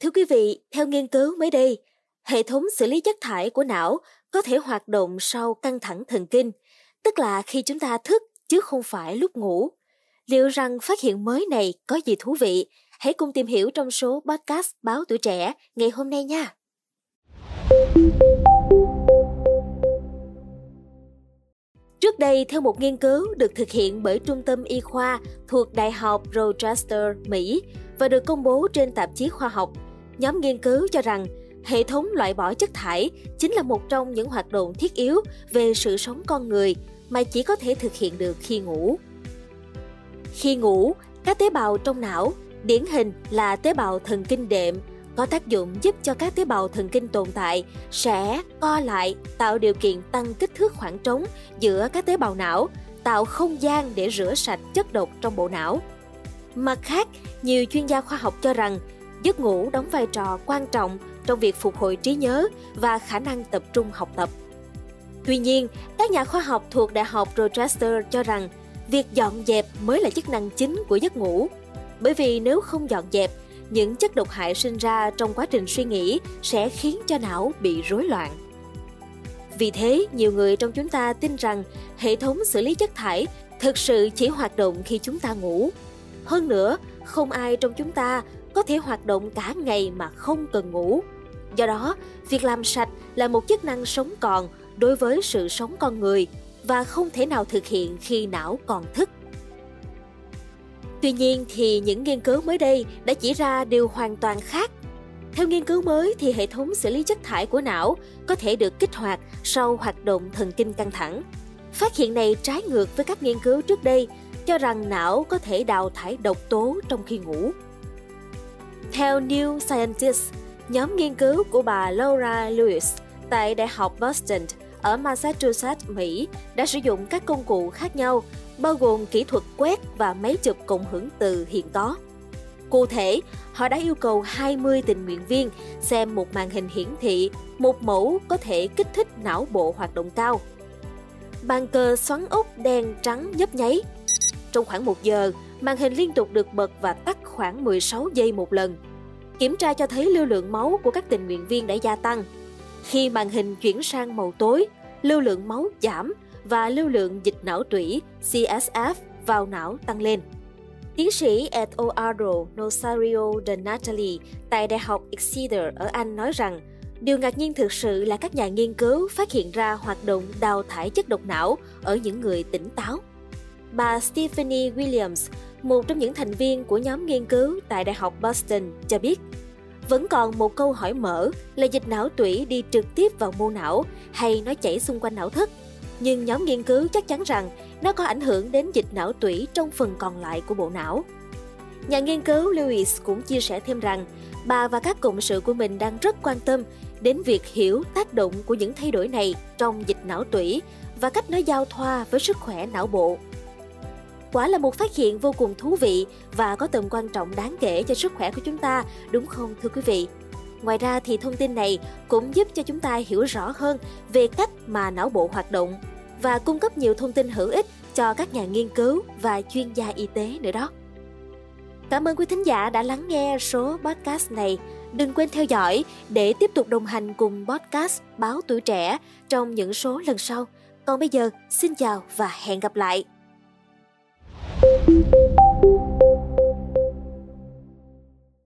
Thưa quý vị, theo nghiên cứu mới đây, hệ thống xử lý chất thải của não có thể hoạt động sau căng thẳng thần kinh, tức là khi chúng ta thức chứ không phải lúc ngủ. Liệu rằng phát hiện mới này có gì thú vị? Hãy cùng tìm hiểu trong số podcast Báo Tuổi Trẻ ngày hôm nay nha! Trước đây, theo một nghiên cứu được thực hiện bởi Trung tâm Y khoa thuộc Đại học Rochester, Mỹ và được công bố trên tạp chí khoa học, nhóm nghiên cứu cho rằng hệ thống loại bỏ chất thải chính là một trong những hoạt động thiết yếu về sự sống con người mà chỉ có thể thực hiện được khi ngủ. Khi ngủ, các tế bào trong não, điển hình là tế bào thần kinh đệm, có tác dụng giúp cho các tế bào thần kinh tồn tại sẽ co lại tạo điều kiện tăng kích thước khoảng trống giữa các tế bào não, tạo không gian để rửa sạch chất độc trong bộ não. Mặt khác, nhiều chuyên gia khoa học cho rằng giấc ngủ đóng vai trò quan trọng trong việc phục hồi trí nhớ và khả năng tập trung học tập. Tuy nhiên, các nhà khoa học thuộc Đại học Rochester cho rằng việc dọn dẹp mới là chức năng chính của giấc ngủ. Bởi vì nếu không dọn dẹp, những chất độc hại sinh ra trong quá trình suy nghĩ sẽ khiến cho não bị rối loạn. Vì thế, nhiều người trong chúng ta tin rằng hệ thống xử lý chất thải thực sự chỉ hoạt động khi chúng ta ngủ. Hơn nữa, không ai trong chúng ta có thể hoạt động cả ngày mà không cần ngủ. Do đó, việc làm sạch là một chức năng sống còn đối với sự sống con người và không thể nào thực hiện khi não còn thức. Tuy nhiên thì những nghiên cứu mới đây đã chỉ ra điều hoàn toàn khác. Theo nghiên cứu mới thì hệ thống xử lý chất thải của não có thể được kích hoạt sau hoạt động thần kinh căng thẳng. Phát hiện này trái ngược với các nghiên cứu trước đây cho rằng não có thể đào thải độc tố trong khi ngủ. Theo New Scientist, nhóm nghiên cứu của bà Laura Lewis tại Đại học Boston ở Massachusetts, Mỹ đã sử dụng các công cụ khác nhau, bao gồm kỹ thuật quét và máy chụp cộng hưởng từ hiện có. Cụ thể, họ đã yêu cầu 20 tình nguyện viên xem một màn hình hiển thị một mẫu có thể kích thích não bộ hoạt động cao. Bàn cờ xoắn ốc đen trắng nhấp nháy. Trong khoảng một giờ, màn hình liên tục được bật và tắt khoảng 16 giây một lần. Kiểm tra cho thấy lưu lượng máu của các tình nguyện viên đã gia tăng. Khi màn hình chuyển sang màu tối, lưu lượng máu giảm và lưu lượng dịch não tủy CSF vào não tăng lên. Tiến sĩ Eduardo Nosario de Natali tại Đại học Exeter ở Anh nói rằng Điều ngạc nhiên thực sự là các nhà nghiên cứu phát hiện ra hoạt động đào thải chất độc não ở những người tỉnh táo. Bà Stephanie Williams, một trong những thành viên của nhóm nghiên cứu tại Đại học Boston, cho biết vẫn còn một câu hỏi mở là dịch não tủy đi trực tiếp vào mô não hay nó chảy xung quanh não thất. Nhưng nhóm nghiên cứu chắc chắn rằng nó có ảnh hưởng đến dịch não tủy trong phần còn lại của bộ não. Nhà nghiên cứu Lewis cũng chia sẻ thêm rằng bà và các cộng sự của mình đang rất quan tâm đến việc hiểu tác động của những thay đổi này trong dịch não tủy và cách nó giao thoa với sức khỏe não bộ. Quả là một phát hiện vô cùng thú vị và có tầm quan trọng đáng kể cho sức khỏe của chúng ta, đúng không thưa quý vị? Ngoài ra thì thông tin này cũng giúp cho chúng ta hiểu rõ hơn về cách mà não bộ hoạt động và cung cấp nhiều thông tin hữu ích cho các nhà nghiên cứu và chuyên gia y tế nữa đó. Cảm ơn quý thính giả đã lắng nghe số podcast này. Đừng quên theo dõi để tiếp tục đồng hành cùng podcast Báo Tuổi Trẻ trong những số lần sau. Còn bây giờ, xin chào và hẹn gặp lại! thank you